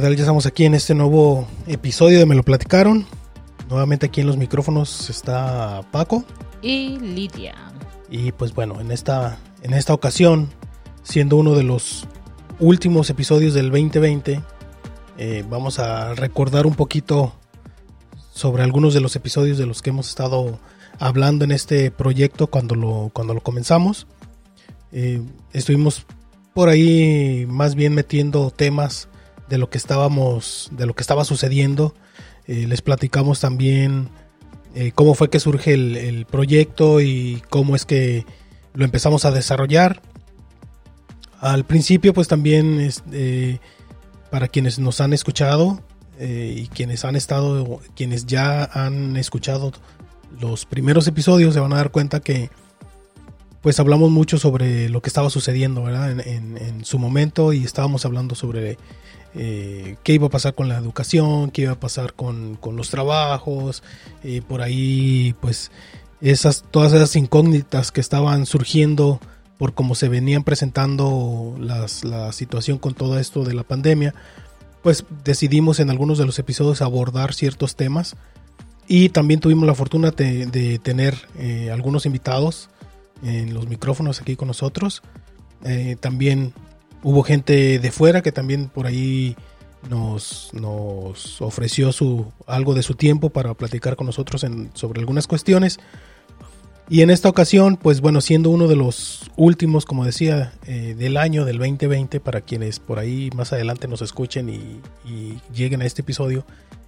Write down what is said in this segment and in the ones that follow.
Hola, ¿qué tal? Ya estamos aquí en este nuevo episodio de Me lo platicaron. Nuevamente aquí en los micrófonos está Paco. Y Lidia. Y pues bueno, en esta, en esta ocasión, siendo uno de los últimos episodios del 2020, eh, vamos a recordar un poquito sobre algunos de los episodios de los que hemos estado hablando en este proyecto cuando lo, cuando lo comenzamos. Eh, estuvimos por ahí más bien metiendo temas de lo que estábamos, de lo que estaba sucediendo. Eh, les platicamos también eh, cómo fue que surge el, proyecto y cómo es que lo empezamos a desarrollar. Al principio, pues también para quienes nos han escuchado y quienes han estado, quienes ya han escuchado los primeros episodios, se van a dar cuenta que pues hablamos mucho sobre lo que estaba sucediendo ¿verdad? En, su momento y estábamos hablando sobre eh, qué iba a pasar con la educación, qué iba a pasar con, los trabajos, eh, por ahí pues esas, todas esas incógnitas que estaban surgiendo por cómo se venían presentando las, la situación con todo esto de la pandemia, pues decidimos en algunos de los episodios abordar ciertos temas y también tuvimos la fortuna de, tener eh, algunos invitados en los micrófonos aquí con nosotros. Eh, también hubo gente de fuera que también por ahí nos, nos ofreció su, algo de su tiempo para platicar con nosotros sobre algunas cuestiones. Y en esta ocasión, pues bueno, siendo uno de los últimos, como decía, eh, del año del 2020, para quienes por ahí más adelante nos escuchen y, lleguen a este episodio,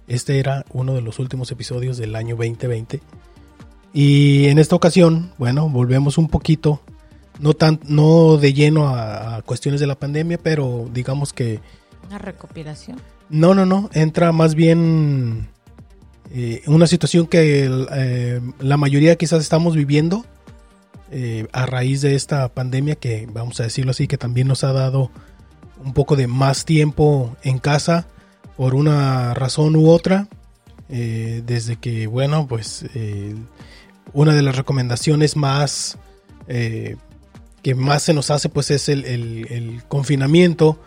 este era uno de los últimos episodios del año 2020. Y en esta ocasión, bueno, volvemos un poquito, no, tan, no de lleno a, cuestiones de la pandemia, pero digamos que... Una recopilación. No, no, no, entra más bien eh, una situación que eh, la mayoría quizás estamos viviendo eh, a raíz de esta pandemia que, vamos a decirlo así, que también nos ha dado un poco de más tiempo en casa por una razón u otra. desde que, bueno, pues una de las recomendaciones más eh, que más se nos hace pues es el, confinamiento.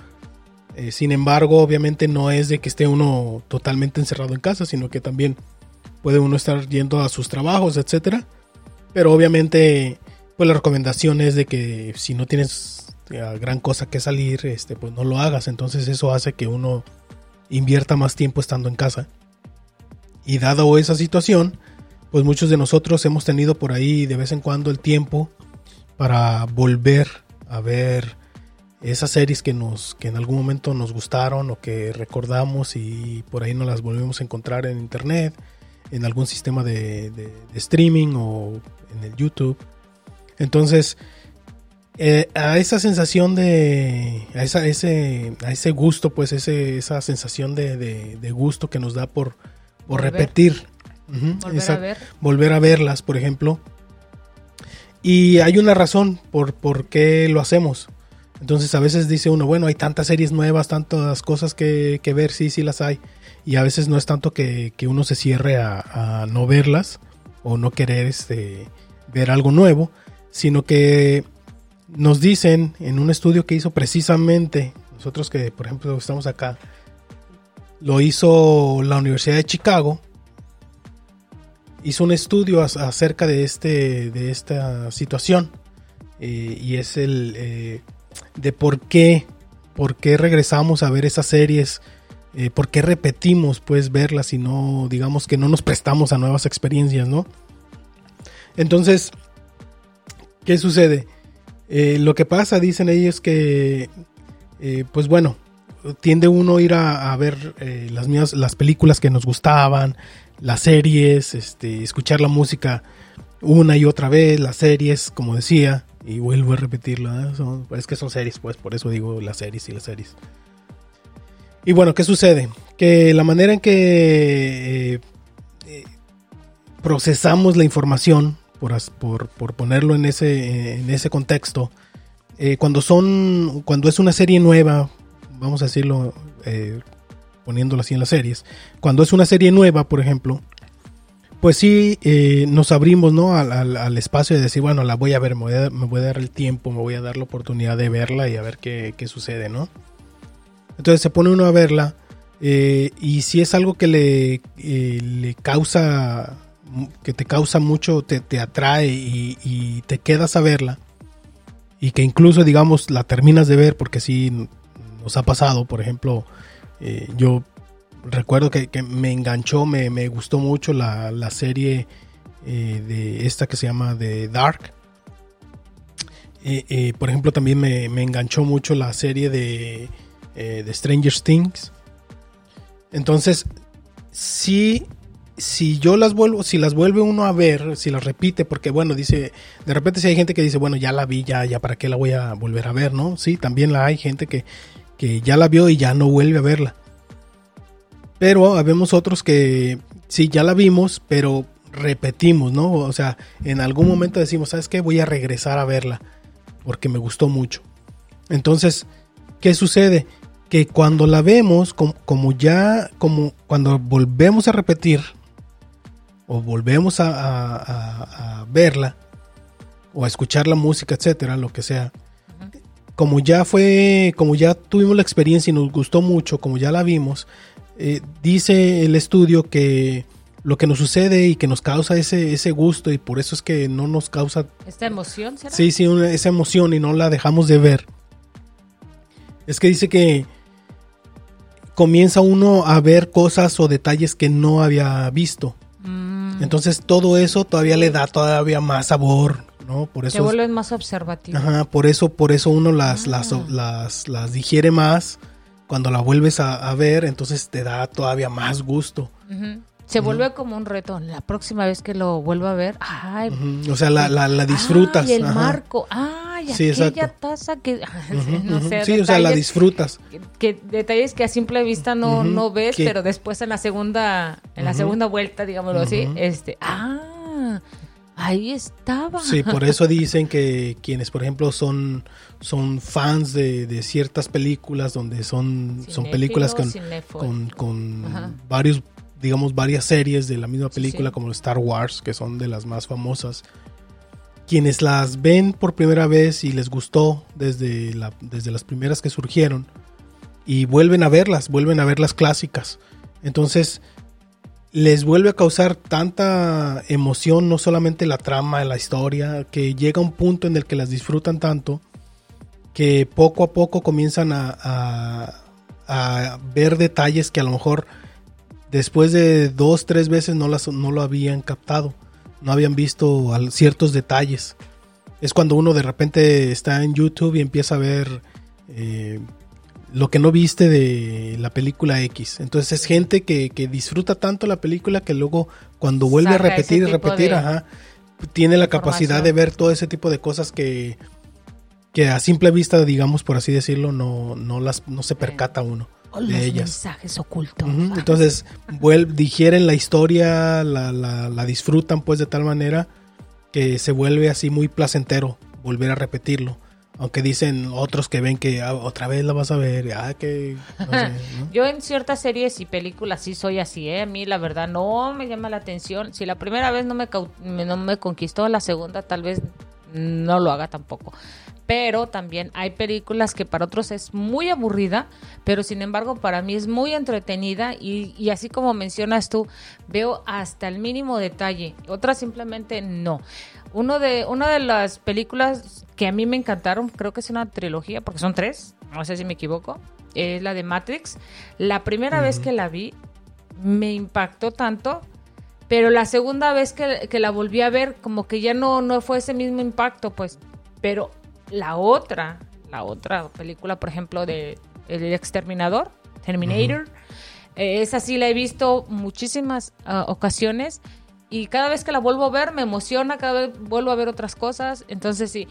Eh, sin embargo, obviamente no es de que esté uno totalmente encerrado en casa, sino que también puede uno estar yendo a sus trabajos, etcétera. Pero obviamente, pues la recomendación es de que si no tienes eh, gran cosa que salir, este, pues no lo hagas. Entonces eso hace que uno invierta más tiempo estando en casa. Y dado esa situación, pues muchos de nosotros hemos tenido por ahí de vez en cuando el tiempo para volver a ver esas series que nos que en algún momento nos gustaron o que recordamos y por ahí no las volvemos a encontrar en internet en algún sistema de, streaming o en el YouTube. Entonces eh, a esa sensación de a, esa, ese a ese gusto pues ese, esa sensación de, gusto que nos da por, por repetir volver, a ver. volver a verlas, por ejemplo. Y hay una razón por, por qué lo hacemos. Entonces a veces dice uno, bueno, hay tantas series nuevas, tantas cosas que, ver, sí, sí las hay. Y a veces no es tanto que, uno se cierre a, no verlas o no querer este, ver algo nuevo, sino que nos dicen en un estudio que hizo precisamente, nosotros que por ejemplo estamos acá, lo hizo la Universidad de Chicago, hizo un estudio acerca de, este, de esta situación eh, y es el eh, de por qué, por qué regresamos a ver esas series, eh, por qué repetimos pues verlas y no, digamos que no nos prestamos a nuevas experiencias, ¿no? Entonces, ¿qué sucede? lo que pasa, dicen ellos, que, pues bueno, tiende uno a ir a, a ver las, mías, las películas que nos gustaban, las series, este, escuchar la música una y otra vez, las series, como decía, y vuelvo a repetirlo, es que son series, pues por eso digo las series y las series. Y bueno, ¿qué sucede? Que la manera en que eh, eh, procesamos la información, por, por, ponerlo en ese, en ese contexto, eh, cuando son, cuando es una serie nueva, vamos a decirlo poniéndolo así en las series. Cuando es una serie nueva, por ejemplo, pues sí eh, nos abrimos ¿no? Al, espacio de decir, bueno, la voy a ver, me voy a, dar el tiempo, me voy a dar la oportunidad de verla y a ver qué, sucede, ¿no? Entonces se pone uno a verla Eh, y si es algo que le, eh, le causa, que te causa mucho, te, te atrae y, te quedas a verla, y que incluso, digamos, la terminas de ver, porque sí nos ha pasado, por ejemplo, eh, yo recuerdo que, que, me enganchó, me, me gustó mucho la, la serie eh, de esta que se llama The Dark. Eh, por ejemplo, también me, me, enganchó mucho la serie de, de Stranger Things. Entonces, si yo las vuelvo, si las vuelve uno a ver, si las repite, porque bueno, dice, de repente si hay gente que dice, bueno, ya la vi, ya, ya para qué la voy a volver a ver, ¿no? Sí, también la hay gente que, que ya la vio y ya no vuelve a verla. Pero habemos otros que sí, ya la vimos, pero repetimos, ¿no? O sea, en algún momento decimos, ¿sabes qué? Voy a regresar a verla porque me gustó mucho. Entonces, ¿qué sucede? Que cuando la vemos, como, ya, como cuando volvemos a repetir o volvemos a, a, a, verla o a escuchar la música, etcétera, lo que sea, como ya fue, como ya tuvimos la experiencia y nos gustó mucho, como ya la vimos, eh, dice el estudio que lo que nos sucede y que nos causa ese, ese gusto y por eso es que no nos causa... ¿Esta emoción? ¿será? Sí, sí, una, esa emoción y no la dejamos de ver. Es que dice que comienza uno a ver cosas o detalles que no había visto. Mm. Entonces todo eso todavía le da todavía más sabor, ¿no? Por eso... Te vuelves más observativo. Ajá, por eso, por eso uno las, ah. las, las, las, digiere más. Cuando la vuelves a, a, ver, entonces te da todavía más gusto. Uh -huh. Se vuelve uh -huh. como un reto. La próxima vez que lo vuelva a ver, ay, uh -huh. o sea, la, la, la disfrutas. Ay, el Ajá. marco, ay, sí, aquella exacto. taza que, no sé, sí, o sea, la disfrutas. Que, que, detalles que a simple vista no, no ves, ¿Qué? pero después en la segunda, en la segunda vuelta, digámoslo así, este, ah, ahí estaba. Sí, por eso dicen que quienes, por ejemplo, son son fans de, de ciertas películas donde son, cinéfilo, son películas con, con, con varios digamos, varias series de la misma película, sí, como Star Wars, que son de las más famosas. Quienes las ven por primera vez y les gustó desde, la, desde las primeras que surgieron, y vuelven a verlas, vuelven a ver las clásicas. Entonces, les vuelve a causar tanta emoción, no solamente la trama, la historia, que llega un punto en el que las disfrutan tanto, que poco a poco comienzan a, a, ver detalles que a lo mejor después de dos, tres veces no, las, no lo habían captado, no habían visto ciertos detalles. Es cuando uno de repente está en YouTube y empieza a ver eh, lo que no viste de la película X. Entonces es gente que, que disfruta tanto la película que luego cuando vuelve Saca a repetir y repetir, de... ajá, tiene la capacidad de ver todo ese tipo de cosas que, que a simple vista, digamos por así decirlo, no, no, las, no se percata uno de los ellas. mensajes ocultos. Uh -huh. Entonces, digieren la historia, la, la, la, disfrutan pues de tal manera que se vuelve así muy placentero volver a repetirlo. Aunque dicen otros que ven que ah, otra vez la vas a ver, ah, que... No sé, ¿no? Yo en ciertas series y películas sí soy así, ¿eh? A mí la verdad no me llama la atención. Si la primera vez no me, no me conquistó, la segunda tal vez no lo haga tampoco pero también hay películas que para otros es muy aburrida, pero sin embargo para mí es muy entretenida y, y, así como mencionas tú, veo hasta el mínimo detalle, otras simplemente no. Uno de, una de las películas que a mí me encantaron, creo que es una trilogía, porque son tres, no sé si me equivoco, es la de Matrix. La primera uh -huh. vez que la vi me impactó tanto pero la segunda vez que, que, la volví a ver, como que ya no, no fue ese mismo impacto, pues. Pero la otra, la otra película, por ejemplo, de El Exterminador, Terminator, uh -huh. eh, esa sí la he visto muchísimas uh, ocasiones y cada vez que la vuelvo a ver me emociona, cada vez vuelvo a ver otras cosas, entonces sí.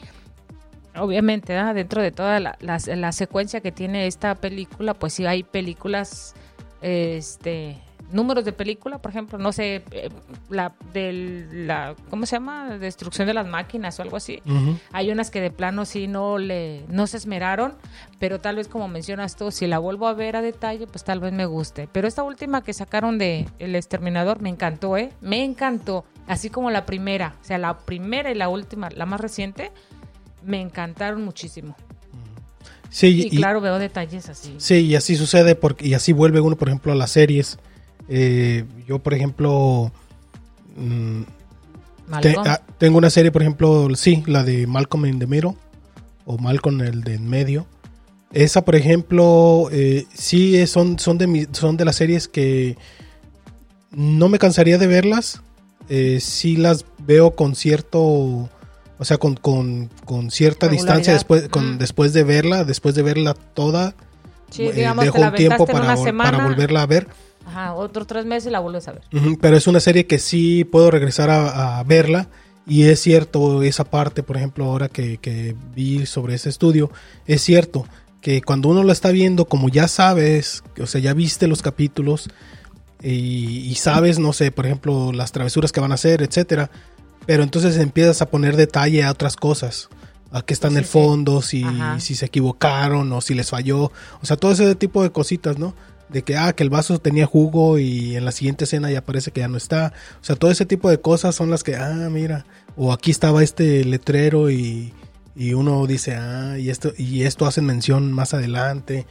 Obviamente, dentro de toda la, la, la, secuencia que tiene esta película, pues sí hay películas este, números de película, por ejemplo, no sé, eh, la de la, ¿cómo se llama? Destrucción de las máquinas o algo así. Uh -huh. Hay unas que de plano sí no le, no se esmeraron, pero tal vez como mencionas tú, si la vuelvo a ver a detalle, pues tal vez me guste. Pero esta última que sacaron de El Exterminador me encantó, ¿eh? Me encantó. Así como la primera, o sea, la primera y la última, la más reciente, me encantaron muchísimo. Sí, y, claro, veo detalles así. Sí, y así sucede porque, y así vuelve uno, por ejemplo, a las series. Eh, yo, por ejemplo, mm, ah, tengo una serie, por ejemplo, sí, la de Malcolm in the Middle, o Malcolm el de en medio. Esa, por ejemplo, eh, sí son, son, de son de las series que no me cansaría de verlas. Eh, sí las veo con cierto, o sea, con, con, con cierta distancia después, con, después de verla, después de verla toda. Sí, eh, dejo un tiempo para, para volverla a ver. Ajá, otros tres meses la vuelves a ver. pero es una serie que sí puedo regresar a, verla. Y es cierto, esa parte, por ejemplo, ahora que, que, vi sobre ese estudio, es cierto que cuando uno lo está viendo, como ya sabes, o sea, ya viste los capítulos, y, sabes, no sé, por ejemplo, las travesuras que van a hacer, etcétera. Pero entonces empiezas a poner detalle a otras cosas. A qué está en el fondo, si, si se equivocaron o si les falló. O sea, todo ese tipo de cositas, ¿no? De que, ah, que el vaso tenía jugo y en la siguiente escena ya parece que ya no está. O sea, todo ese tipo de cosas son las que, ah, mira. O aquí estaba este letrero y, y uno dice, ah, y esto, y esto hacen mención más adelante.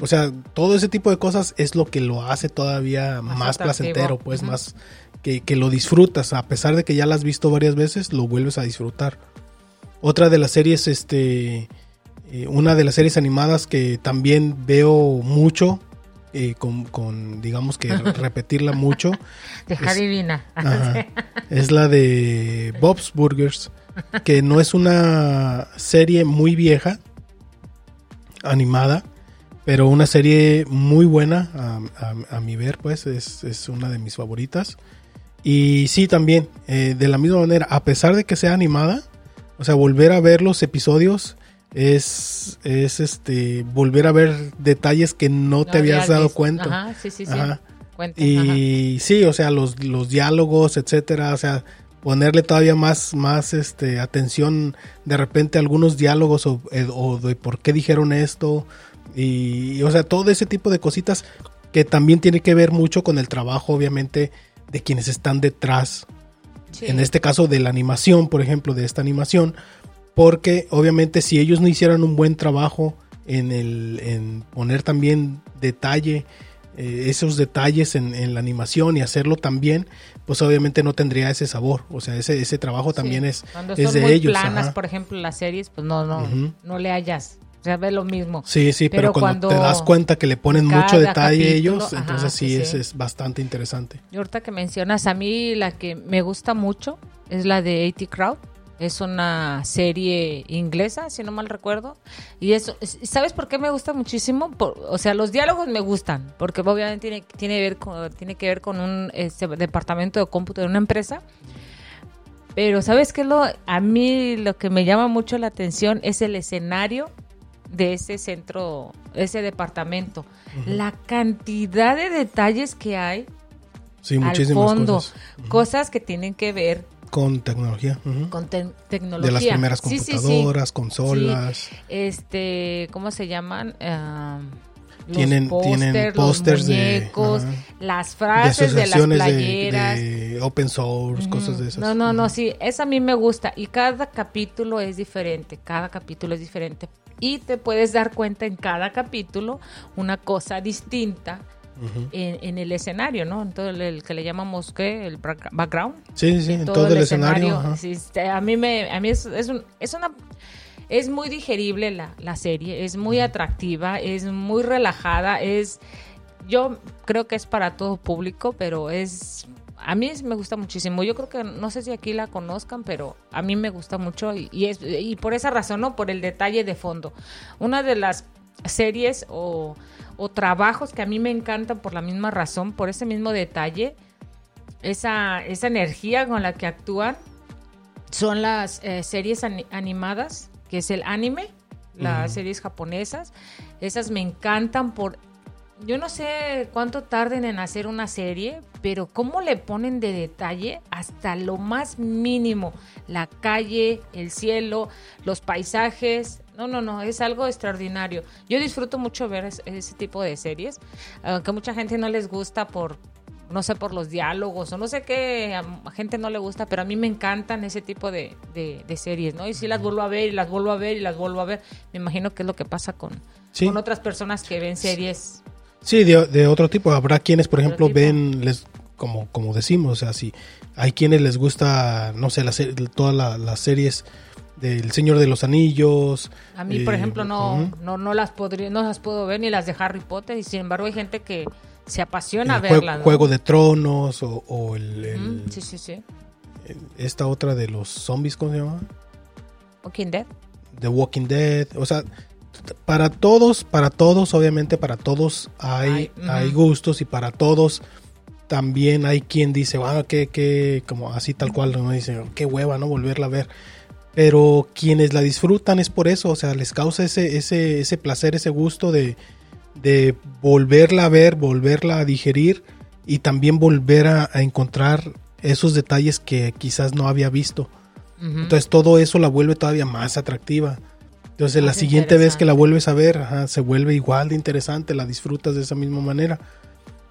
O sea, todo ese tipo de cosas es lo que lo hace todavía más, placentero, pues más que, lo disfrutas. A pesar de que ya lo has visto varias veces, lo vuelves a disfrutar. Otra de las series, este, eh, una de las series animadas que también veo mucho, eh, con, digamos que repetirla mucho. Deja divina. es la de Bob's Burgers, que no es una serie muy vieja, animada, pero una serie muy buena, a, mi ver, pues es, una de mis favoritas. Y sí, también, eh, de la misma manera, a pesar de que sea animada, o sea, volver a ver los episodios es, es este, volver a ver detalles que no, te habías dado cuenta. Ajá, sí, sí, sí. y sí, o sea, los, los diálogos, etcétera, o sea, ponerle todavía más, más este, atención de repente a algunos diálogos o, eh, o de por qué dijeron esto y, o sea, todo ese tipo de cositas que también tiene que ver mucho con el trabajo, obviamente, de quienes están detrás. En este caso de la animación, por ejemplo, de esta animación, porque obviamente si ellos no hicieran un buen trabajo en, el, en poner también detalle, eh, esos detalles en, la animación y hacerlo también, pues obviamente no tendría ese sabor. O sea, ese, ese trabajo también es, Cuando es son de muy ellos. planas, por ejemplo, las series, pues no, no, no le hayas o sea, ve lo mismo. Sí, sí, pero, cuando, te das cuenta que le ponen mucho detalle ellos, entonces sí, Es, es, bastante interesante. Y ahorita que mencionas, a mí la que me gusta mucho es la de 80 Crowd. Es una serie inglesa, si no mal recuerdo. Y eso, ¿sabes por qué me gusta muchísimo? o sea, los diálogos me gustan, porque obviamente tiene, tiene, ver tiene que ver con un este, departamento de cómputo de una empresa. Pero ¿sabes qué? Lo, a mí lo que me llama mucho la atención es el escenario de ese centro, ese departamento. La cantidad de detalles que hay sí, al fondo, cosas. cosas. que tienen que ver con tecnología. Con tecnología. De las primeras computadoras, consolas. Este, ¿cómo se llaman? Uh, tienen pósters, de las frases de, las playeras, de, open source, cosas de esas. No, no, no, sí, eso a mí me gusta y cada capítulo es diferente, cada capítulo es diferente y te puedes dar cuenta en cada capítulo una cosa distinta en, el escenario, ¿no? Entonces el que le llamamos ¿qué? el background. Sí, sí, en todo, el, escenario. Este, a mí me, a mí es, es, es una es muy digerible la, la serie, es muy atractiva, es muy relajada, es yo creo que es para todo público, pero es a mí me gusta muchísimo. Yo creo que no sé si aquí la conozcan, pero a mí me gusta mucho y, es, y por esa razón, ¿no? Por el detalle de fondo. Una de las series o, trabajos que a mí me encantan por la misma razón, por ese mismo detalle, esa, esa energía con la que actúan, son las eh, series animadas, que es el anime, las series japonesas. Esas me encantan por yo no sé cuánto tarden en hacer una serie, pero cómo le ponen de detalle hasta lo más mínimo. La calle, el cielo, los paisajes. No, no, no, es algo extraordinario. Yo disfruto mucho ver ese, tipo de series, aunque mucha gente no les gusta por no sé, por los diálogos, o no sé qué, a gente no le gusta, pero a mí me encantan ese tipo de, de, series, ¿no? Y si las vuelvo a ver, y las vuelvo a ver, y las vuelvo a ver, me imagino que es lo que pasa con, con otras personas que ven series. Sí, de, de otro tipo. Habrá quienes, por ejemplo, ven, les, como, como decimos, o sea, si hay quienes les gusta, no sé, todas las series del Señor de los Anillos. A mí, por eh, ejemplo, no, no, no las podría, no las puedo ver ni las de Harry Potter y sin embargo hay gente que se apasiona a verlas. Juego de Tronos o, el, sí, sí, sí. esta otra de los zombies, ¿cómo se llama? Walking Dead. The Walking Dead, o sea, para todos, para todos, obviamente para todos hay, hay gustos y para todos también hay quien dice, ah, que, que, como así tal cual, ¿no? Dice, qué hueva, ¿no? Volverla a ver. Pero quienes la disfrutan es por eso, o sea, les causa ese, ese, ese placer, ese gusto de, de volverla a ver, volverla a digerir y también volver a, encontrar esos detalles que quizás no había visto. Entonces todo eso la vuelve todavía más atractiva. Entonces la siguiente vez que la vuelves a ver, se vuelve igual de interesante, la disfrutas de esa misma manera.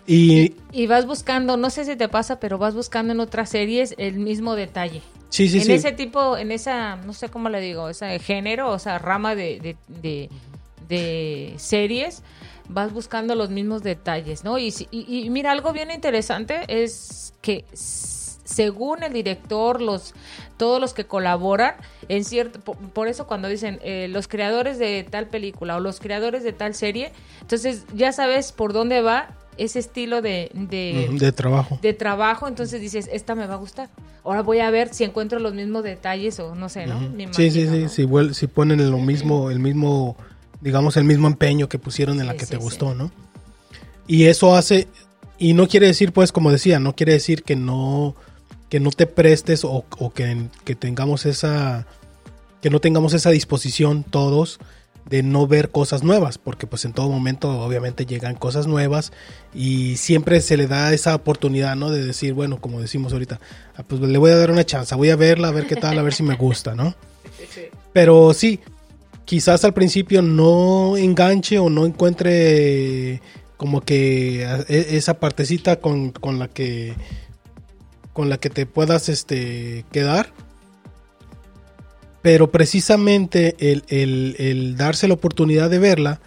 Y, vas buscando, no sé si te pasa, pero vas buscando en otras series el mismo detalle. Sí, sí, en sí. Ese tipo, en esa, no sé cómo le digo, ese género, o sea, rama de, de, series, vas buscando los mismos detalles, ¿no? Y, y, mira, algo bien interesante es que según el director, los todos los que colaboran, en cierto, por, eso cuando dicen eh, los creadores de tal película o los creadores de tal serie, entonces ya sabes por dónde va ese estilo de, de, trabajo. De trabajo, entonces dices, esta me va a gustar. Ahora voy a ver si encuentro los mismos detalles o no sé, ¿no? sí, sí, sí, si, si ponen lo mismo, el mismo, digamos, el mismo empeño que pusieron en la que te gustó, ¿no? Y eso hace, y no quiere decir, pues, como decía, no quiere decir que no, que no te prestes o, o que, que tengamos esa, que no tengamos esa disposición todos de no ver cosas nuevas, porque pues en todo momento obviamente llegan cosas nuevas y siempre se le da esa oportunidad, ¿no? De decir, bueno, como decimos ahorita, ah, pues le voy a dar una chance, voy a verla, a ver qué tal, a ver si me gusta, ¿no? Pero sí, quizás al principio no enganche o no encuentre como que e, esa partecita con, con la que con la que te puedas este quedar pero precisamente el, darse la oportunidad de verla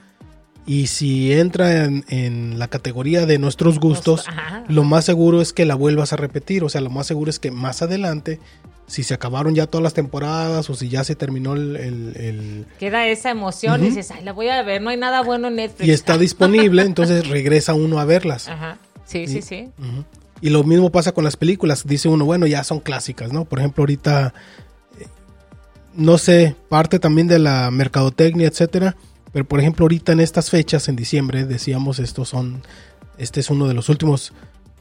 y si entra en, la categoría de nuestros gustos, lo más seguro es que la vuelvas a repetir. O sea, lo más seguro es que más adelante, si se acabaron ya todas las temporadas o si ya se terminó el... Queda esa emoción y dices, ay, la voy a ver, no hay nada bueno en Netflix. Y está disponible, entonces regresa uno a verlas. Ajá. Sí, sí, sí. Y lo mismo pasa con las películas. Dice uno, bueno, ya son clásicas, ¿no? Por ejemplo, ahorita no sé, parte también de la mercadotecnia, etcétera. Pero por ejemplo, ahorita en estas fechas, en diciembre, decíamos, estos son, este es uno de los últimos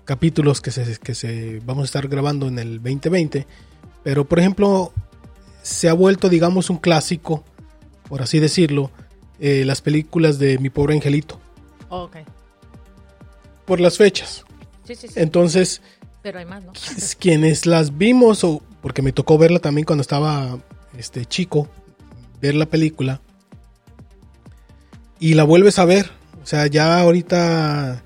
capítulos que se, que se vamos a estar grabando en el 2020. Pero por ejemplo, se ha vuelto, digamos, un clásico, por así decirlo, eh, las películas de Mi Pobre Angelito. Oh, ok. Por las fechas. Sí, sí, sí. Entonces, pero hay más, ¿no? Quienes las vimos, o porque me tocó verla también cuando estaba este chico ver la película y la vuelves a ver. O sea, ya ahorita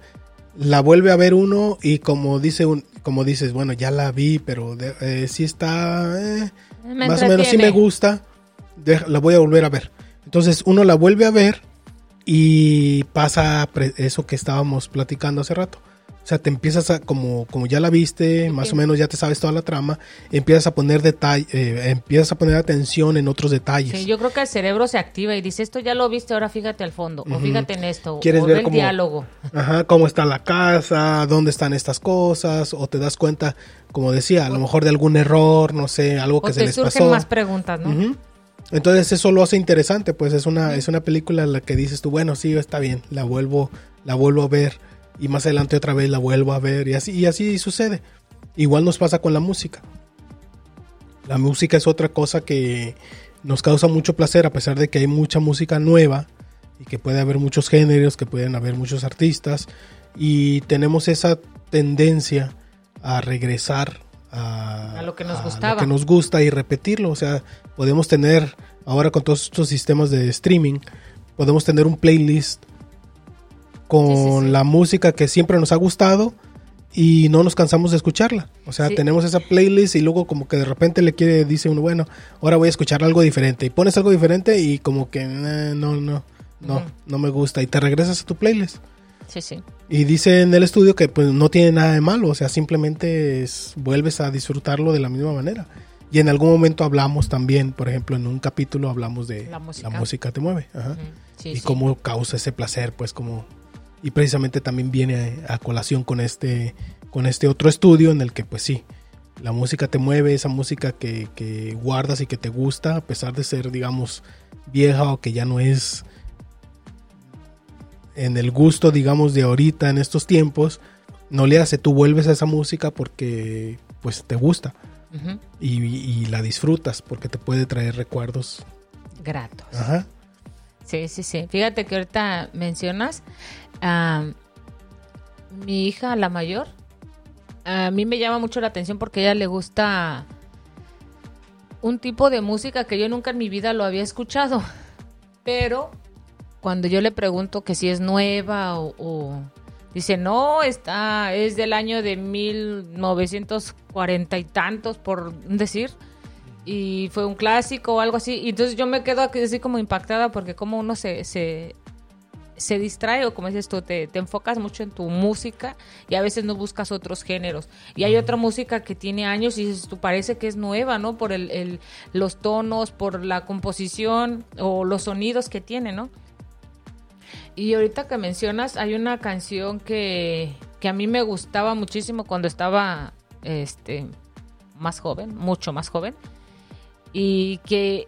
la vuelve a ver uno y como dice un, como dices, bueno, ya la vi, pero eh, si está eh, más o menos si me gusta, la voy a volver a ver. Entonces uno la vuelve a ver y pasa eso que estábamos platicando hace rato. O sea, te empiezas a, como, como ya la viste, más o menos ya te sabes toda la trama, empiezas a poner detalle, eh, empiezas a poner atención en otros detalles. Sí, yo creo que el cerebro se activa y dice, esto ya lo viste, ahora fíjate al fondo, o fíjate en esto, ¿Quieres ver el diálogo. Ajá, cómo está la casa, dónde están estas cosas, o te das cuenta, como decía, a lo mejor de algún error, no sé, algo que se les pasó. surgen más preguntas, ¿no? Entonces eso lo hace interesante, pues es una, es una película en la que dices tú, bueno, sí, está bien, la vuelvo, la vuelvo a ver y más adelante otra vez la vuelvo a ver y así, y así sucede. Igual nos pasa con la música. La música es otra cosa que nos causa mucho placer a pesar de que hay mucha música nueva y que puede haber muchos géneros, que pueden haber muchos artistas y tenemos esa tendencia a regresar a, lo que nos gustaba. Lo que nos gusta y repetirlo. O sea, podemos tener ahora con todos estos sistemas de streaming, podemos tener un playlist con la música que siempre nos ha gustado y no nos cansamos de escucharla. O sea, tenemos esa playlist y luego como que de repente le quiere, dice uno, bueno, ahora voy a escuchar algo diferente. Y pones algo diferente y como que eh, no, no, no, no me gusta. Y te regresas a tu playlist. Sí, sí. Y dice en el estudio que pues no tiene nada de malo, o sea, simplemente es- vuelves a disfrutarlo de la misma manera. Y en algún momento hablamos también, por ejemplo, en un capítulo hablamos de La música. la música te mueve. Ajá. Sí, y cómo causa ese placer, pues como y precisamente también viene a, a colación con este con este otro estudio en el que pues sí, la música te mueve, esa música que, que guardas y que te gusta, a pesar de ser, digamos, vieja o que ya no es en el gusto, digamos, de ahorita en estos tiempos, no le hace, tú vuelves a esa música porque pues te gusta y, y la disfrutas porque te puede traer recuerdos. Gratos. Ajá. Sí, sí, sí. Fíjate que ahorita mencionas mi hija, la mayor. A mí me llama mucho la atención porque a ella le gusta un tipo de música que yo nunca en mi vida lo había escuchado. Pero cuando yo le pregunto que si es nueva o, o- dice no, está es del año de 1940 y tantos por decir y fue un clásico o algo así. Y entonces yo me quedo así como impactada porque como uno se, se, se distrae o como dices tú, te, te enfocas mucho en tu música y a veces no buscas otros géneros. Y hay otra música que tiene años y dices, tú parece que es nueva, ¿no? Por el, el- los tonos, por la composición o los sonidos que tiene, ¿no? Y ahorita que mencionas, hay una canción que, que a mí me gustaba muchísimo cuando estaba este, más joven, mucho más joven. Y que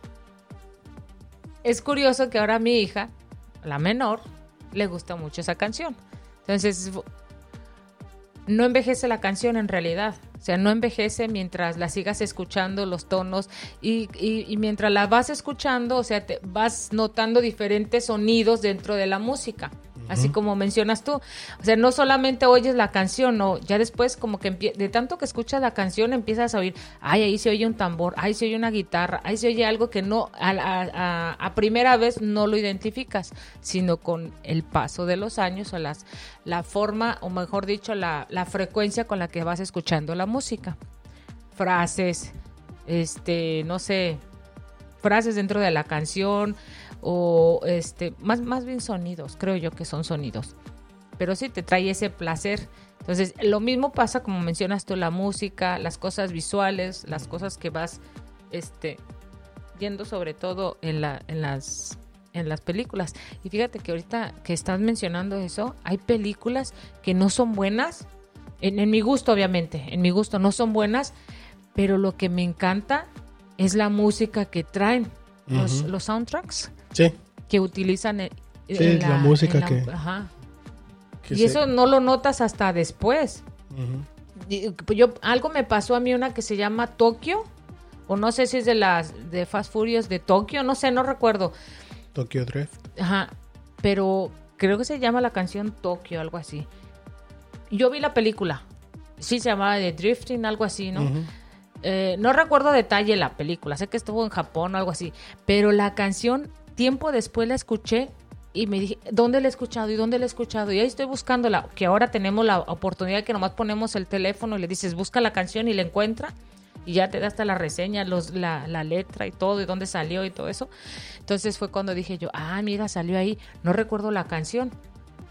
es curioso que ahora mi hija, la menor, le gusta mucho esa canción. Entonces, no envejece la canción en realidad. O sea, no envejece mientras la sigas escuchando los tonos y, y- y mientras la vas escuchando, o sea, te vas notando diferentes sonidos dentro de la música. Así como mencionas tú. O sea, no solamente oyes la canción, no, ya después como que de tanto que escuchas la canción empiezas a oír, ay, ahí se oye un tambor, ahí se oye una guitarra, ahí se oye algo que no, a, a- a- a primera vez no lo identificas, sino con el paso de los años o las, la forma, o mejor dicho, la, la frecuencia con la que vas escuchando la música. Frases, este, no sé, frases dentro de la canción o este más más bien sonidos creo yo que son sonidos. Pero sí te trae ese placer. Entonces lo mismo pasa como mencionas tú la música las cosas visuales las cosas que vas este viendo sobre todo en la en las en las películas. Y fíjate que ahorita que estás mencionando eso hay películas que no son buenas en, en mi gusto obviamente en mi gusto no son buenas pero lo que me encanta es la música que traen los, los soundtracks Sí. que utilizan en, Sí, en la música en la- que- ajá. que y se- eso no lo notas hasta después pues, yo algo me pasó a mí una que se llama Tokio o no sé si es de las de Fast Furious de Tokio no sé no recuerdo Tokyo Drift. Ajá, pero creo que se llama la canción Tokio, algo así. Yo vi la película. Sí, se llamaba de Drifting, algo así, ¿no? Eh, no recuerdo detalle la película, sé que estuvo en Japón o algo así, pero la canción, tiempo después la escuché y me dije, ¿dónde la he escuchado? ¿Y dónde la he escuchado? Y ahí estoy buscándola, que ahora tenemos la oportunidad que nomás ponemos el teléfono y le dices, busca la canción y la encuentra y ya te da hasta la reseña, los, la, la letra y todo, y dónde salió y todo eso. Entonces fue cuando dije yo, ah, mira, salió ahí, no recuerdo la canción.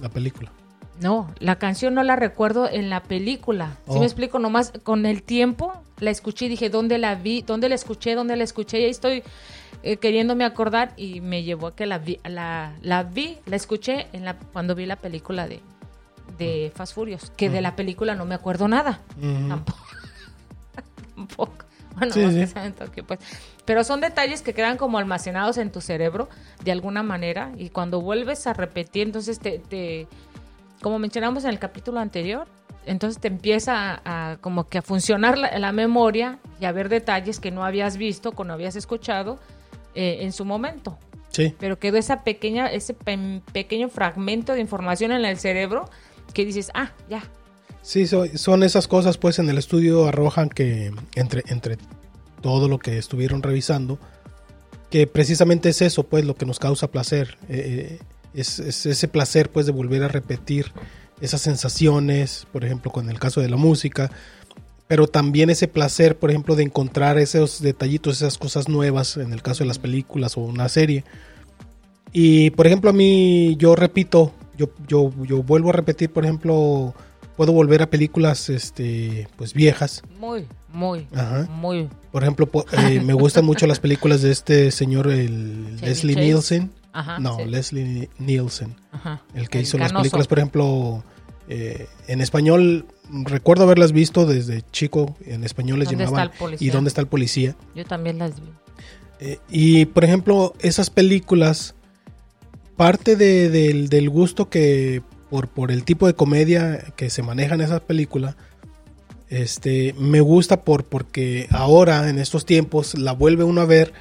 La película. No, la canción no la recuerdo en la película. Si Oh. me explico? Nomás con el tiempo la escuché y dije, ¿dónde la vi? ¿Dónde la escuché? ¿Dónde la escuché? Y ahí estoy eh, queriéndome acordar y me llevó a que la vi, la, la vi, la escuché en la, cuando vi la película de, de Fast Furious, que de la película no me acuerdo nada. Tampoco. Tampoco. Bueno, Sí, más sí. que sea en Tokio, pues. Pero son detalles que quedan como almacenados en tu cerebro de alguna manera y cuando vuelves a repetir, entonces te, te- como mencionamos en el capítulo anterior, entonces te empieza a, a como que a funcionar la, la memoria y a ver detalles que no habías visto, que no habías escuchado eh, en su momento. Sí. Pero quedó esa pequeña, ese pe- pequeño fragmento de información en el cerebro que dices, ah, ya, Sí, so- son esas cosas, pues en el estudio arrojan que entre, entre todo lo que estuvieron revisando, que precisamente es eso, pues lo que nos causa placer, eh, eh, es, es ese placer, pues de volver a repetir esas sensaciones, por ejemplo, con el caso de la música, pero también ese placer, por ejemplo, de encontrar esos detallitos, esas cosas nuevas, en el caso de las películas o una serie. Y, por ejemplo, a mí, yo repito, yo, yo, yo vuelvo a repetir, por ejemplo, puedo volver a películas este pues viejas. Muy, muy, muy. Por ejemplo, eh, me gustan mucho las películas de este señor, el Leslie Nielsen. no, Leslie Nielsen. El que hizo las películas, por ejemplo, eh, en español, recuerdo haberlas visto desde chico, en español les llamaban ¿Y dónde está el policía? Yo también las vi. Eh, y por ejemplo, esas películas, parte del, gusto que por, por el tipo de comedia que se maneja en esa película, este, me gusta por, porque ahora, en estos tiempos, la vuelve uno a ver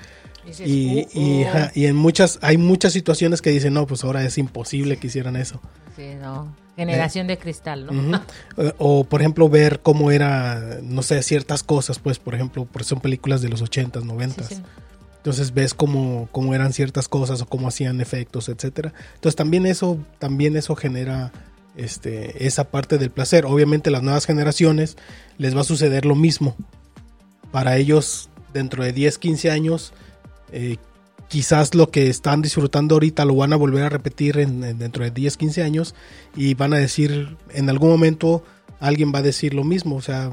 y, y, uh, uh". y, en muchas, hay muchas situaciones que dicen, no, pues ahora es imposible que hicieran eso. Sí, no. Generación de cristal, ¿no? o, por ejemplo, ver cómo era, no sé, ciertas cosas, pues, por ejemplo, porque son películas de los 80s, 90s. Entonces ves cómo, cómo eran ciertas cosas o cómo hacían efectos, etcétera. Entonces también eso, también eso genera este, esa parte del placer. Obviamente las nuevas generaciones les va a suceder lo mismo. Para ellos, dentro de 10, 15 años, eh, quizás lo que están disfrutando ahorita lo van a volver a repetir en, dentro de 10, 15 años y van a decir, en algún momento alguien va a decir lo mismo, o sea,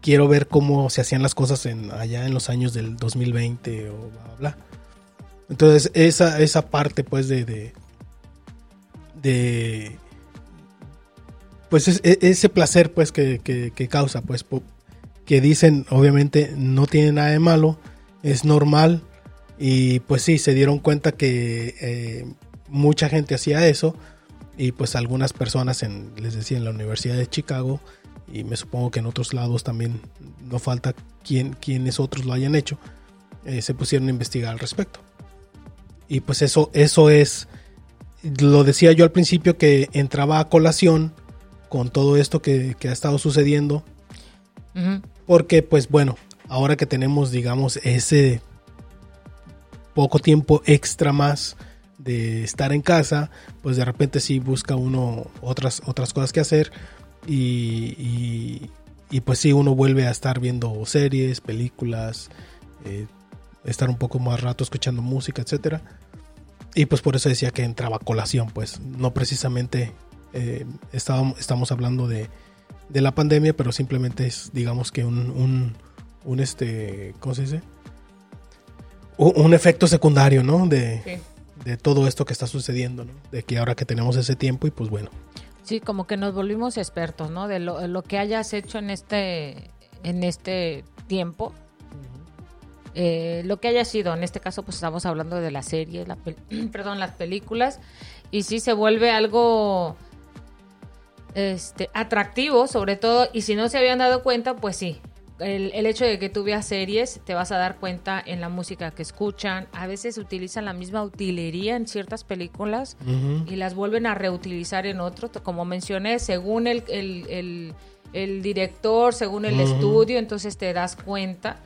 quiero ver cómo se hacían las cosas en, allá en los años del 2020 o bla, bla. Entonces, esa, esa parte pues de, de, pues e, ese placer pues que, que causa, pues que dicen, obviamente no tiene nada de malo, es normal, y pues sí, se dieron cuenta que eh, mucha gente hacía eso y pues algunas personas, en, les decía, en la Universidad de Chicago y me supongo que en otros lados también no falta quien, quienes otros lo hayan hecho, eh, se pusieron a investigar al respecto. Y pues eso, eso es, lo decía yo al principio que entraba a colación con todo esto que, ha estado sucediendo. Porque pues bueno, ahora que tenemos digamos ese poco tiempo extra más de estar en casa, pues de repente sí busca uno otras, otras cosas que hacer y, y, pues sí uno vuelve a estar viendo series, películas, eh, estar un poco más rato escuchando música, etcétera. Y pues por eso decía que entraba colación, pues no precisamente eh, estábamos, estamos hablando de, de, la pandemia, pero simplemente es digamos que un, un, un este, ¿cómo se dice? Un efecto secundario, ¿no? De, todo esto que está sucediendo, ¿no? De que ahora que tenemos ese tiempo y pues bueno. Sí, como que nos volvimos expertos, ¿no? De lo, que hayas hecho en este, en este tiempo. Eh, lo que haya sido, en este caso pues estamos hablando de la serie, la perdón, las películas, y sí se vuelve algo este, atractivo, sobre todo, y si no se habían dado cuenta, pues sí, el, hecho de que tú veas series, te vas a dar cuenta en la música que escuchan. A veces utilizan la misma utilería en ciertas películas y las vuelven a reutilizar en otros. Como mencioné, según el, el, director, según el estudio, entonces te das cuenta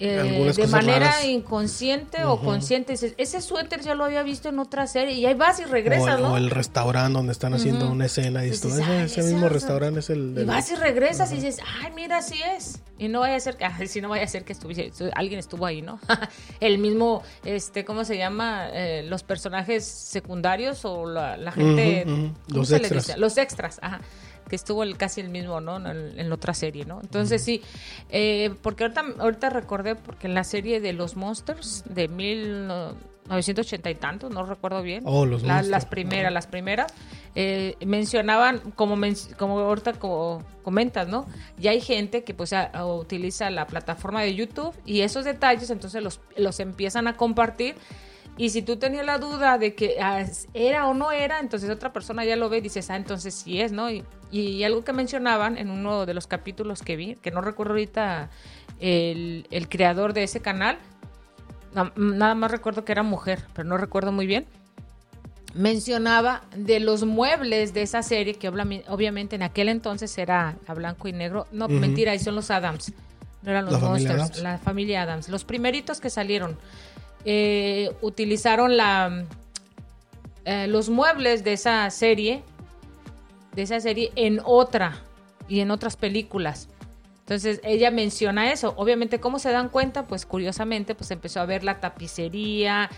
eh, de manera inconsciente o consciente. ese suéter ya lo había visto en otra serie y ahí vas y regresas, o, ¿no? O el restaurante donde están haciendo una escena y esto, ese, mismo restaurante es el... Y vas y regresas y dices, ay, mira, así es. Y no vaya a ser que, si no vaya a ser que estuviese, alguien estuvo ahí, ¿no? el mismo, este, ¿cómo se llama? Eh, los personajes secundarios o la, gente... Los extras. Los extras, ajá que estuvo el, casi el mismo, ¿no? En, la otra serie, ¿no? Entonces sí, eh, porque ahorita, ahorita recordé, porque en la serie de los Monsters de 1980 y tantos, no recuerdo bien. Oh, los Las primeras, las primeras, eh, mencionaban, como, como ahorita como comentas, ¿no? Ya hay gente que pues utiliza la plataforma de YouTube y esos detalles entonces los, los empiezan a compartir y si tú tenías la duda de que ah, era o no era, entonces otra persona ya lo ve y dices, ah, entonces sí es, ¿no? Y, y algo que mencionaban en uno de los capítulos que vi, que no recuerdo ahorita el, el creador de ese canal, nada más recuerdo que era mujer, pero no recuerdo muy bien, mencionaba de los muebles de esa serie, que obviamente en aquel entonces era a blanco y negro. No, mentira, ahí son los Adams. No eran los Monsters, la familia Adams. Los primeritos que salieron. Eh, utilizaron la, eh, los muebles de esa serie de esa serie en otra y en otras películas. Entonces ella menciona eso. Obviamente, ¿cómo se dan cuenta? Pues curiosamente, pues empezó a ver la tapicería.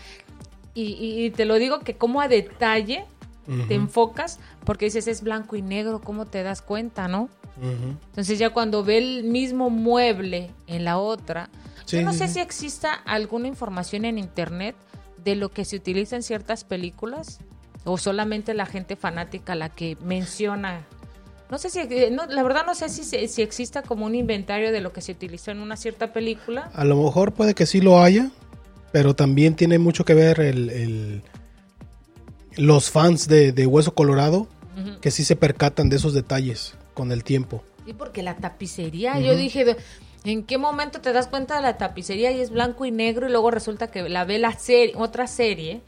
Y, te lo digo que como a detalle te enfocas, porque dices es blanco y negro, ¿cómo te das cuenta, no? Entonces ya cuando ve el mismo mueble en la otra, yo no sé si exista alguna información en internet de lo que se utiliza en ciertas películas o solamente la gente fanática la que menciona no sé si, eh, no, la verdad no sé si, si exista como un inventario de lo que se utilizó en una cierta película. A lo mejor puede que sí lo haya, pero también tiene mucho que ver el, los fans de, Hueso Colorado, que sí se percatan de esos detalles con el tiempo. Sí, porque la tapicería, yo dije, ¿en qué momento te das cuenta de la tapicería y es blanco y negro y luego resulta que la ve la serie, otra serie,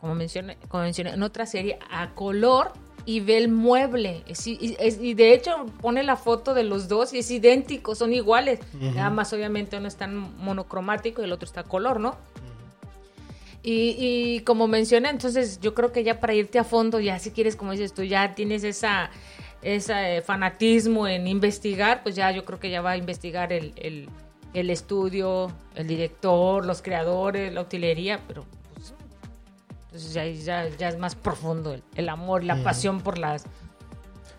como mencioné, como mencioné, en otra serie a color y ve el mueble. y, de hecho pone la foto de los dos y es idéntico, son iguales. Nada más obviamente uno está monocromático y el otro está color, ¿no? y, como mencioné, entonces yo creo que ya para irte a fondo, ya si quieres, como dices tú, ya tienes esa, ese eh, fanatismo en investigar, pues ya yo creo que ya va a investigar el, el, el estudio, el director, los creadores, la utilería, pero entonces ya, ya, es más profundo el, amor, la pasión por las...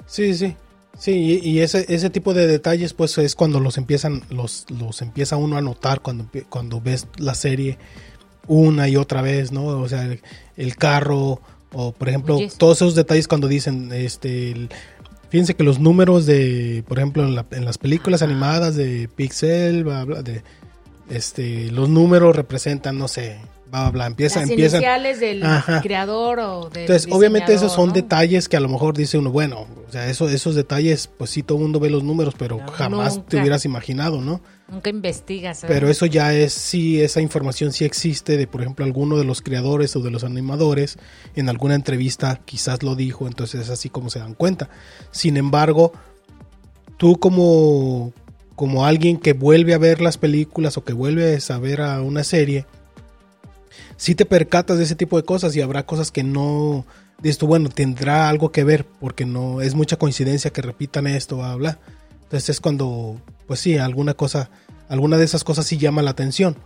Sí, sí. Sí, y, ese, ese tipo de detalles pues es cuando los empiezan, los, los empieza uno a notar cuando, cuando ves la serie una y otra vez, ¿no? O sea, el, carro, o por ejemplo, todos esos detalles cuando dicen, este, fíjense que los números de, por ejemplo, en, en las películas animadas de Pixel, de, este, los números representan, no sé, bla, Empieza, Las empiezan. iniciales del creador o del Entonces, obviamente esos son detalles que a lo mejor dice uno, bueno, o sea, eso, esos detalles, pues sí, todo el mundo ve los números, pero jamás te hubieras imaginado, ¿no? Nunca investigas. Pero eso ya es, sí, esa información sí existe de, por ejemplo, alguno de los creadores o de los animadores, en alguna entrevista quizás lo dijo, entonces es así como se dan cuenta. Sin embargo, tú como, como alguien que vuelve a ver las películas o que vuelve a ver a una serie, si te percatas de ese tipo de cosas y habrá cosas que no, esto bueno, tendrá algo que ver porque no es mucha coincidencia que repitan esto, bla, bla. Entonces es cuando, pues sí, alguna cosa, alguna de esas cosas sí llama la atención.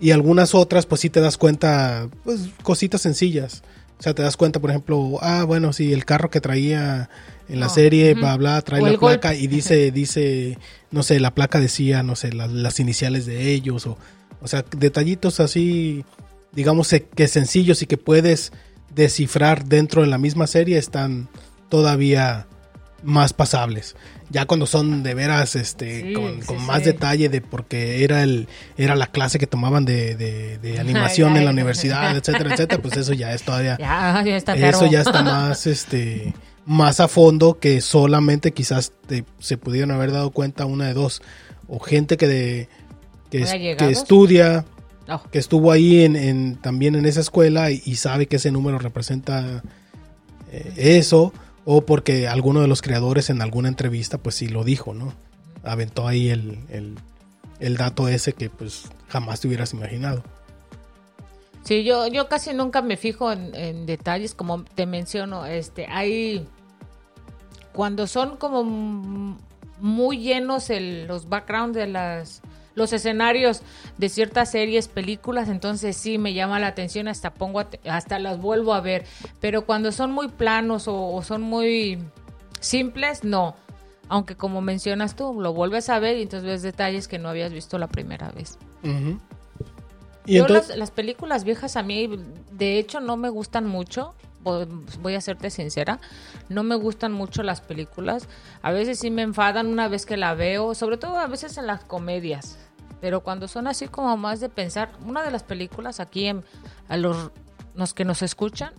Y algunas otras, pues sí te das cuenta, pues cositas sencillas. O sea, te das cuenta, por ejemplo, ah, bueno, sí, el carro que traía en la serie, bla, bla, trae la placa y dice, dice, no sé, la placa decía, no sé, las iniciales de ellos, o, o sea, detallitos así digamos que sencillos y que puedes descifrar dentro de la misma serie están todavía más pasables. Ya cuando son de veras este con, más detalle de porque era el era la clase que tomaban de, animación en la universidad, etcétera, etcétera, pues eso ya es todavía eso ya está más este más a fondo que solamente quizás se pudieron haber dado cuenta una de dos o gente que de que, que estudia Oh. que estuvo ahí en, también en esa escuela y, sabe que ese número representa eh, eso, o porque alguno de los creadores en alguna entrevista pues sí lo dijo, ¿no? Aventó ahí el, el, dato ese que pues jamás te hubieras imaginado. Sí, yo, yo casi nunca me fijo en, detalles, como te menciono, este, hay cuando son como muy llenos el, los backgrounds de las los escenarios de ciertas series, películas, entonces sí me llama la atención, hasta pongo, hasta las vuelvo a ver. Pero cuando son muy planos o, son muy simples, no. Aunque como mencionas tú, lo vuelves a ver y entonces ves detalles que no habías visto la primera vez. ¿Y Yo las, películas viejas a mí, de hecho, no me gustan mucho voy a serte sincera, no me gustan mucho las películas. A veces sí me enfadan una vez que la veo, sobre todo a veces en las comedias. Pero cuando son así como más de pensar, una de las películas aquí en, a los, los que nos escuchan,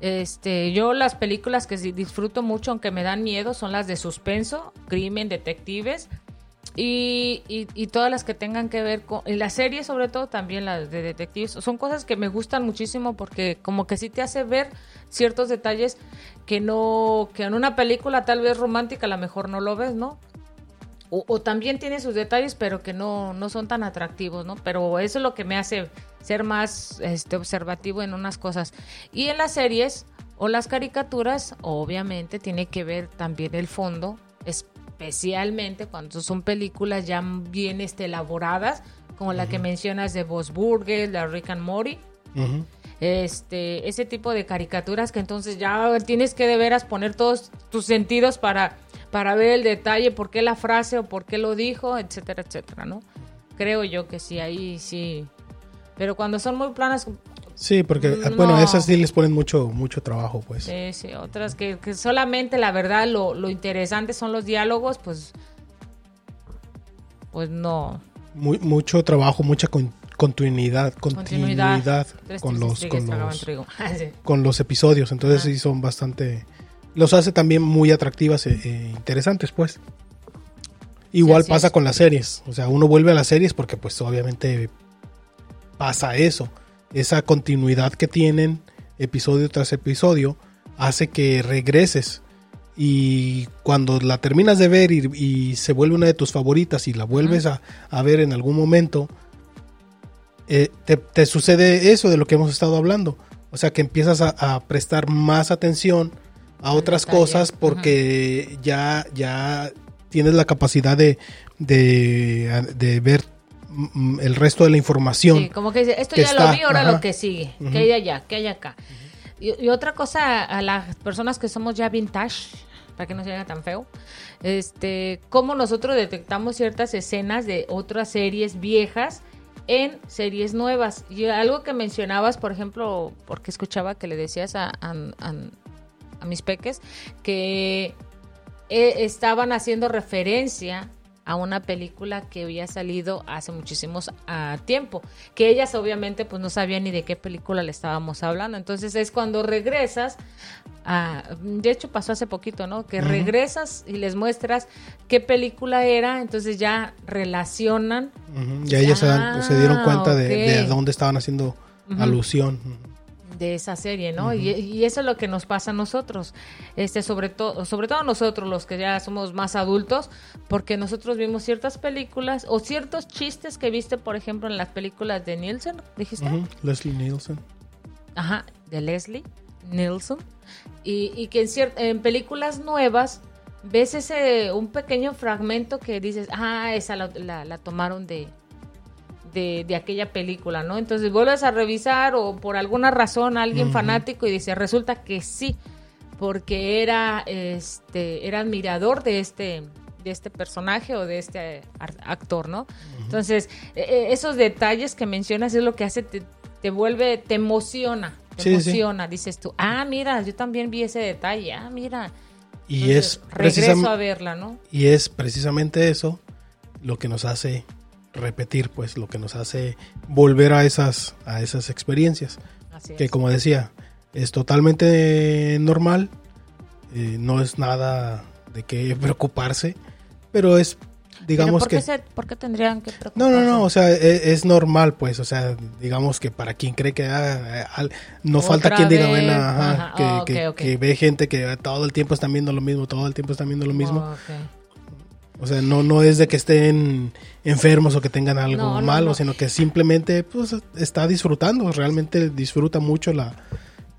este, yo las películas que disfruto mucho, aunque me dan miedo, son las de suspenso, crimen, detectives y, y, todas las que tengan que ver con, y las series sobre todo también las de detectives, son cosas que me gustan muchísimo porque como que sí te hace ver ciertos detalles que no, que en una película tal vez romántica a lo mejor no lo ves, ¿no? O, también tiene sus detalles, pero que no, no son tan atractivos, ¿no? Pero eso es lo que me hace ser más este, observativo en unas cosas. Y en las series, O las caricaturas, obviamente, tiene que ver también el fondo, especialmente cuando son películas ya bien este, elaboradas, como la que mencionas de Boss Burger, la Rick and Morty. Este, ese tipo de caricaturas que entonces ya tienes que de veras poner todos tus sentidos para, para ver el detalle, por qué la frase o por qué lo dijo, etcétera, etcétera, ¿no? Creo yo que sí, ahí sí. Pero cuando son muy planas, Sí, porque, mm, bueno, esas sí les ponen mucho mucho trabajo, pues. Sí, sí, otras que, solamente, la verdad, lo, lo, interesante son los diálogos, pues, pues no. Muy, mucho trabajo, mucha continuidad, continuidad, con los, con los, con los episodios, entonces sí son bastante, los hace también muy atractivas e, e interesantes, pues. Igual pasa con las series, o sea, uno vuelve a las series porque pues obviamente pasa eso. Esa continuidad que tienen episodio tras episodio hace que regreses. Y cuando la terminas de ver y, se vuelve una de tus favoritas y la vuelves a, ver en algún momento, eh, te, sucede eso de lo que hemos estado hablando. O sea que empiezas a, prestar más atención a otras cosas porque ya, ya tienes la capacidad de, de, de ver el resto de la información. Sí, como que esto ya lo vi, ahora lo que sigue, que hay allá, que hay acá. Y, otra cosa, a las personas que somos ya vintage, para que no se vea tan feo, este, cómo nosotros detectamos ciertas escenas de otras series viejas en series nuevas. Y algo que mencionabas, por ejemplo, porque escuchaba que le decías a, a, mis peques, que eh, estaban haciendo referencia a una película que había salido hace muchísimos uh, tiempo, que ellas obviamente pues no sabían ni de qué película le estábamos hablando. Entonces es cuando regresas, de hecho pasó hace poquito, ¿no? Que regresas y les muestras qué película era, entonces ya relacionan. Ya ellas se, dieron cuenta de, de, dónde estaban haciendo alusión de esa serie, ¿no? y, eso es lo que nos pasa a nosotros, este, sobre todo, sobre todo nosotros los que ya somos más adultos, porque nosotros vimos ciertas películas o ciertos chistes que viste, por ejemplo, en las películas de Nielsen, dijiste. Leslie Nielsen. Ajá, de Leslie Nielsen. Y, que en, en películas nuevas ves ese un pequeño fragmento que dices, ah, esa la tomaron de, de, aquella película, ¿no? Entonces vuelves a revisar o por alguna razón alguien fanático y dice, resulta que sí, porque era, este, era admirador de este, de este personaje o de este actor, ¿no? Entonces, e, e, esos detalles que mencionas es lo que hace, te, vuelve, te emociona, te emociona, dices tú, ah, mira, yo también vi ese detalle, ah, mira. Y es regreso a verla, ¿no? Y es precisamente eso lo que nos hace repetir, pues lo que nos hace volver a esas, a esas experiencias. que como decía, es totalmente normal, eh, no es nada de qué preocuparse, pero es digamos por qué que... ¿Por qué tendrían que preocuparse? No, no, no, o sea, e, es, normal, pues, o sea, digamos que para quien cree que ah, no falta quien diga, bueno, que, ve gente que todo el tiempo están viendo lo mismo, todo el tiempo están viendo lo mismo. O sea, no, no es de que estén enfermos o que tengan algo malo, sino que simplemente pues, está disfrutando, realmente disfruta mucho la,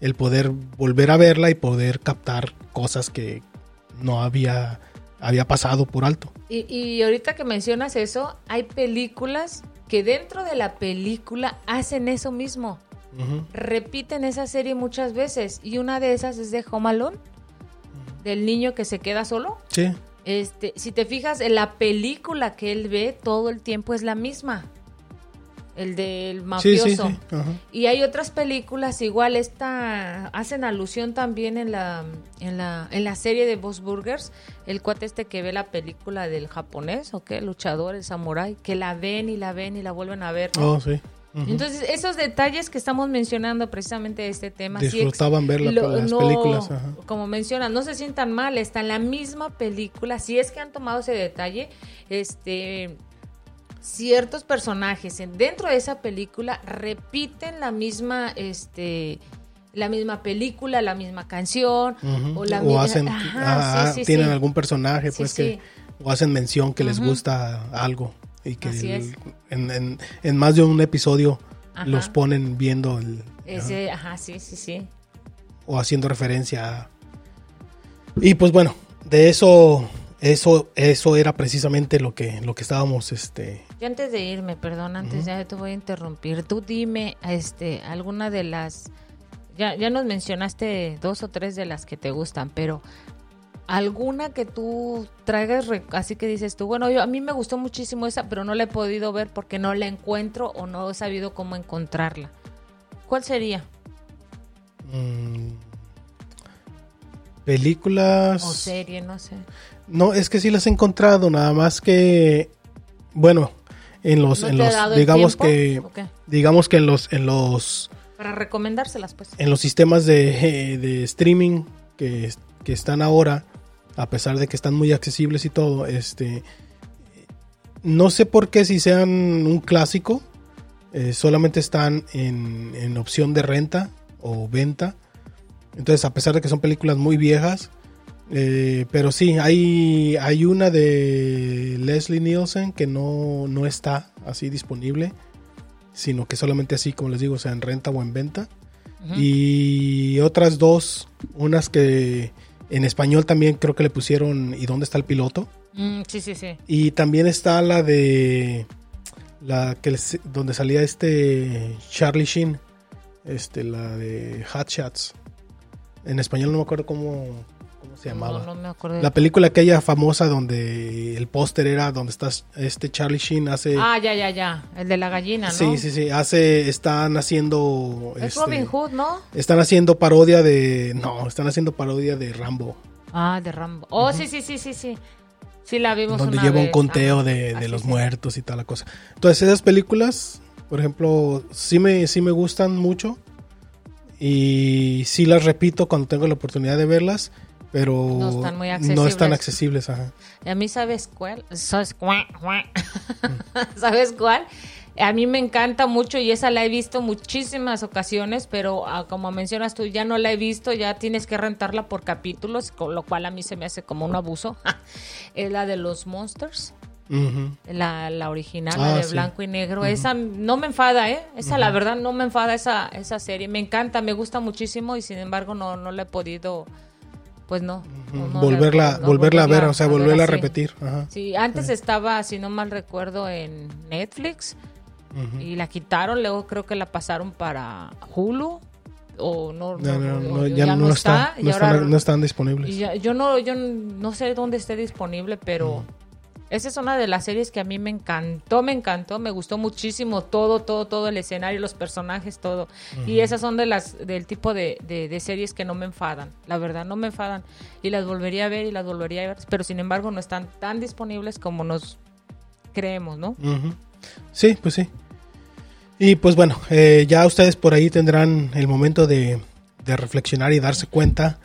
el poder volver a verla y poder captar cosas que no había, había pasado por alto. Y, y ahorita que mencionas eso, hay películas que dentro de la película hacen eso mismo. Repiten esa serie muchas veces y una de esas es de Home Alone, del niño que se queda solo. Sí. Este, si te fijas, en la película que él ve todo el tiempo es la misma. El del mafioso. Y hay otras películas igual, esta hacen alusión también en la, en la, en la serie de Boss Burgers, el cuate este que ve la película del japonés, ¿o qué? luchador, el samurái, que la ven y la ven y la vuelven a ver. Oh, sí. Entonces, esos detalles que estamos mencionando precisamente de este tema. Disfrutaban ver las películas. Como mencionan, no se sientan mal, está en la misma película. Si es que han tomado ese detalle, este ciertos personajes dentro de esa película repiten la misma este la misma película, la misma canción o la hacen tienen algún personaje pues que o hacen mención que les gusta algo y que en, más de un episodio los ponen viendo el... Ese, ajá. sí, sí, sí. o haciendo referencia a... Y pues bueno, de eso eso eso era precisamente lo que lo que estábamos este Yo antes de irme, perdón, antes ya te voy a interrumpir. Tú dime este alguna de las ya ya nos mencionaste dos o tres de las que te gustan, pero alguna que tú traigas así que dices tú, bueno, yo a mí me gustó muchísimo esa, pero no la he podido ver porque no la encuentro o no he sabido cómo encontrarla. ¿Cuál sería? mm, películas O serie, no sé. No, es que sí las he encontrado, nada más que bueno, en los ¿No en los digamos que digamos que en los en los Para recomendárselas, pues. en los sistemas de, de streaming que, que están ahora, a pesar de que están muy accesibles y todo, este no sé por qué si sean un clásico, eh, solamente están en, en opción de renta o venta. Entonces, a pesar de que son películas muy viejas, eh, pero sí, hay, hay una de Leslie Nielsen que no, no está así disponible, sino que solamente así, como les digo, o sea, en renta o en venta. Y otras dos, unas que en español también creo que le pusieron ¿Y dónde está el piloto? Mm, sí, sí, sí. Y también está la de la que les- donde salía este Charlie Sheen, este la de Hot Shots. En español no me acuerdo cómo, cómo se llamaba. No, no me acuerdo. La película aquella famosa donde el póster era donde está este Charlie Sheen hace Ah, ya, ya, ya. El de la gallina, ¿no? Sí, sí, sí, hace están haciendo Es este, Robin Hood, ¿no? Están haciendo parodia de no, están haciendo parodia de Rambo, Ah, de Rambo. Oh, sí, sí, sí, sí, sí. Sí la vimos donde una lleva un conteo de, de Así los sí. muertos y tal la cosa. Entonces esas películas, por ejemplo, sí me sí me gustan mucho y sí las repito cuando tengo la oportunidad de verlas, pero No están muy no accesibles. están accesibles, ajá. Y a mí, ¿sabes cuál? ¿Sabes cuál? ¿Sabes cuál? A mí me encanta mucho y esa la he visto muchísimas ocasiones, pero ah, como mencionas tú, ya no la he visto, ya tienes que rentarla por capítulos, con lo cual a mí se me hace como un abuso. es la de los Monsters, la, la original, Ah, la de sí. blanco y negro. Esa no me enfada, ¿eh? Esa, la verdad, no me enfada esa, esa serie. Me encanta, me gusta muchísimo y sin embargo no, no la he podido, pues no. no- no la- volverla no, volverla a ver, o sea, ver volverla a repetir, ajá. Sí, antes estaba, si no mal recuerdo, en Netflix y la quitaron, luego creo que la pasaron para Hulu o no, No, no, no, ya, no, está, y no, ahora- están, no están disponibles. y ya- yo no yo no sé dónde esté disponible, pero esa es una de las series que a mí me encantó, me encantó, me gustó muchísimo todo, todo, todo el escenario, los personajes, todo. Y esas son de las del tipo de, de, de series que no me enfadan, la verdad, no me enfadan. Y las volvería a ver y las volvería a ver, pero sin embargo no están tan disponibles como nos creemos, ¿no? Sí, pues sí. Y pues bueno, eh, ya ustedes por ahí tendrán el momento de, de reflexionar y darse cuenta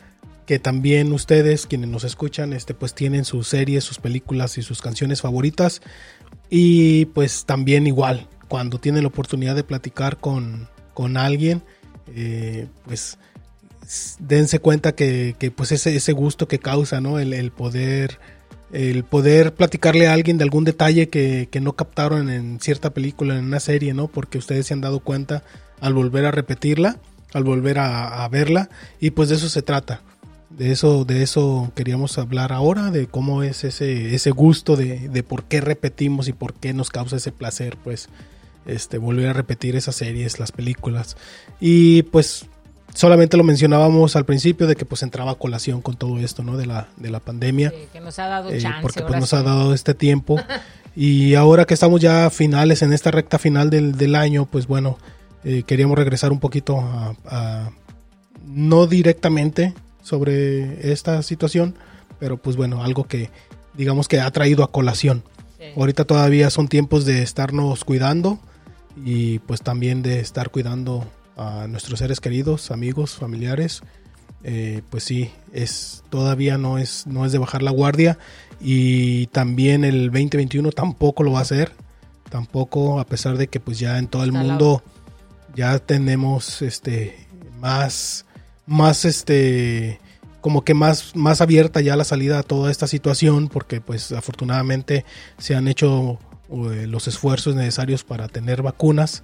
que también ustedes, quienes nos escuchan, este, pues tienen sus series, sus películas y sus canciones favoritas. Y pues también igual, cuando tienen la oportunidad de platicar con, con alguien, eh, pues dense cuenta que, que, pues ese, ese gusto que causa, ¿no? El, el poder el poder platicarle a alguien de algún detalle que, que no captaron en cierta película, en una serie, ¿no? Porque ustedes se han dado cuenta al volver a repetirla, al volver a, a verla, y pues de eso se trata. De eso, de eso queríamos hablar ahora, de cómo es ese, ese gusto de, de por qué repetimos y por qué nos causa ese placer, pues, este, volver a repetir esas series, las películas. Y pues solamente lo mencionábamos al principio de que pues entraba a colación con todo esto, ¿no? De la, de la pandemia. Sí, que nos ha dado Eh, chance. porque pues, nos sí. ha dado este tiempo. y ahora que estamos ya finales, en esta recta final del, del año, pues bueno, eh, queríamos regresar un poquito a, a- no directamente sobre esta situación, pero pues bueno, algo que digamos que ha traído a colación. Sí. Ahorita todavía son tiempos de estarnos cuidando y pues también de estar cuidando a nuestros seres queridos, amigos, familiares. Eh, pues sí, es todavía no es no es de bajar la guardia y también el 2021 tampoco lo va a hacer, tampoco a pesar de que pues ya en todo el Está mundo ya tenemos este más más este como que más más abierta ya la salida a toda esta situación porque pues afortunadamente se han hecho eh, los esfuerzos necesarios para tener vacunas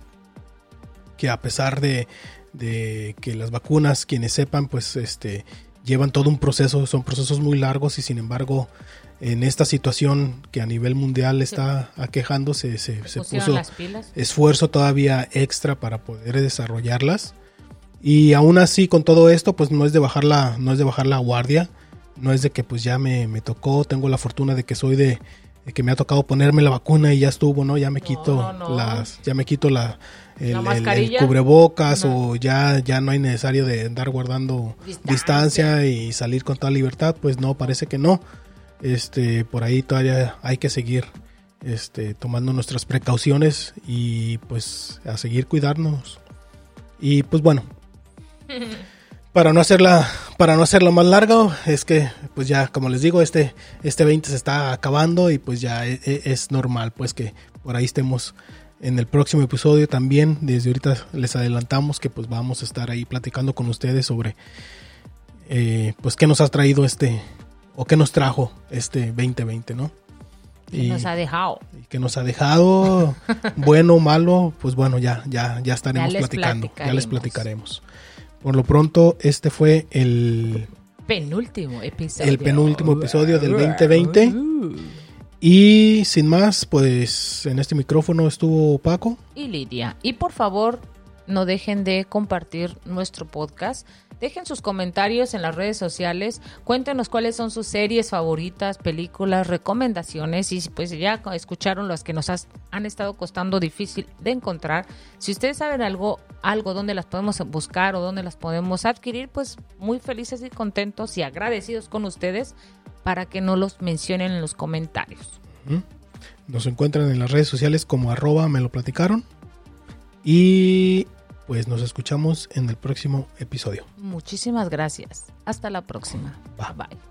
que a pesar de, de que las vacunas, quienes sepan, pues este llevan todo un proceso, son procesos muy largos y sin embargo en esta situación que a nivel mundial está aquejándose, se, se puso esfuerzo todavía extra para poder desarrollarlas. Y aún así, con todo esto, pues no es de bajar la, no es de bajar la guardia, no es de que pues ya me, me tocó, tengo la fortuna de que soy de, que me ha tocado ponerme la vacuna y ya estuvo, ¿no? Ya me quito las, ya me quito la, el, cubrebocas o ya, ya no hay necesario de andar guardando distancia. y salir con toda libertad, pues no, parece que no. Este, por ahí todavía hay que seguir este, tomando nuestras precauciones y pues a seguir cuidarnos. Y pues bueno, para no hacerla para no hacerlo más largo es que pues ya como les digo este este 20 se está acabando y pues ya es, e, es, normal pues que por ahí estemos en el próximo episodio también. Desde ahorita les adelantamos que pues vamos a estar ahí platicando con ustedes sobre eh, pues qué nos ha traído este o qué nos trajo este 2020 no y nos ha dejado. y que nos ha dejado bueno o malo pues bueno ya ya ya estaremos platicando ya les platicaremos por lo pronto, este fue el penúltimo episodio. El penúltimo episodio del 2020. Y sin más, pues en este micrófono estuvo Paco. Y Lidia. Y por favor, no dejen de compartir nuestro podcast. Dejen sus comentarios en las redes sociales. Cuéntenos cuáles son sus series favoritas, películas, recomendaciones. Y pues ya escucharon las que nos han estado costando difícil de encontrar. Si ustedes saben algo, algo donde las podemos buscar o donde las podemos adquirir, pues muy felices y contentos y agradecidos con ustedes para que no los mencionen en los comentarios. Nos encuentran en las redes sociales como arroba me lo platicaron. Y pues nos escuchamos en el próximo episodio. Muchísimas gracias. Hasta la próxima. Bye. Bye.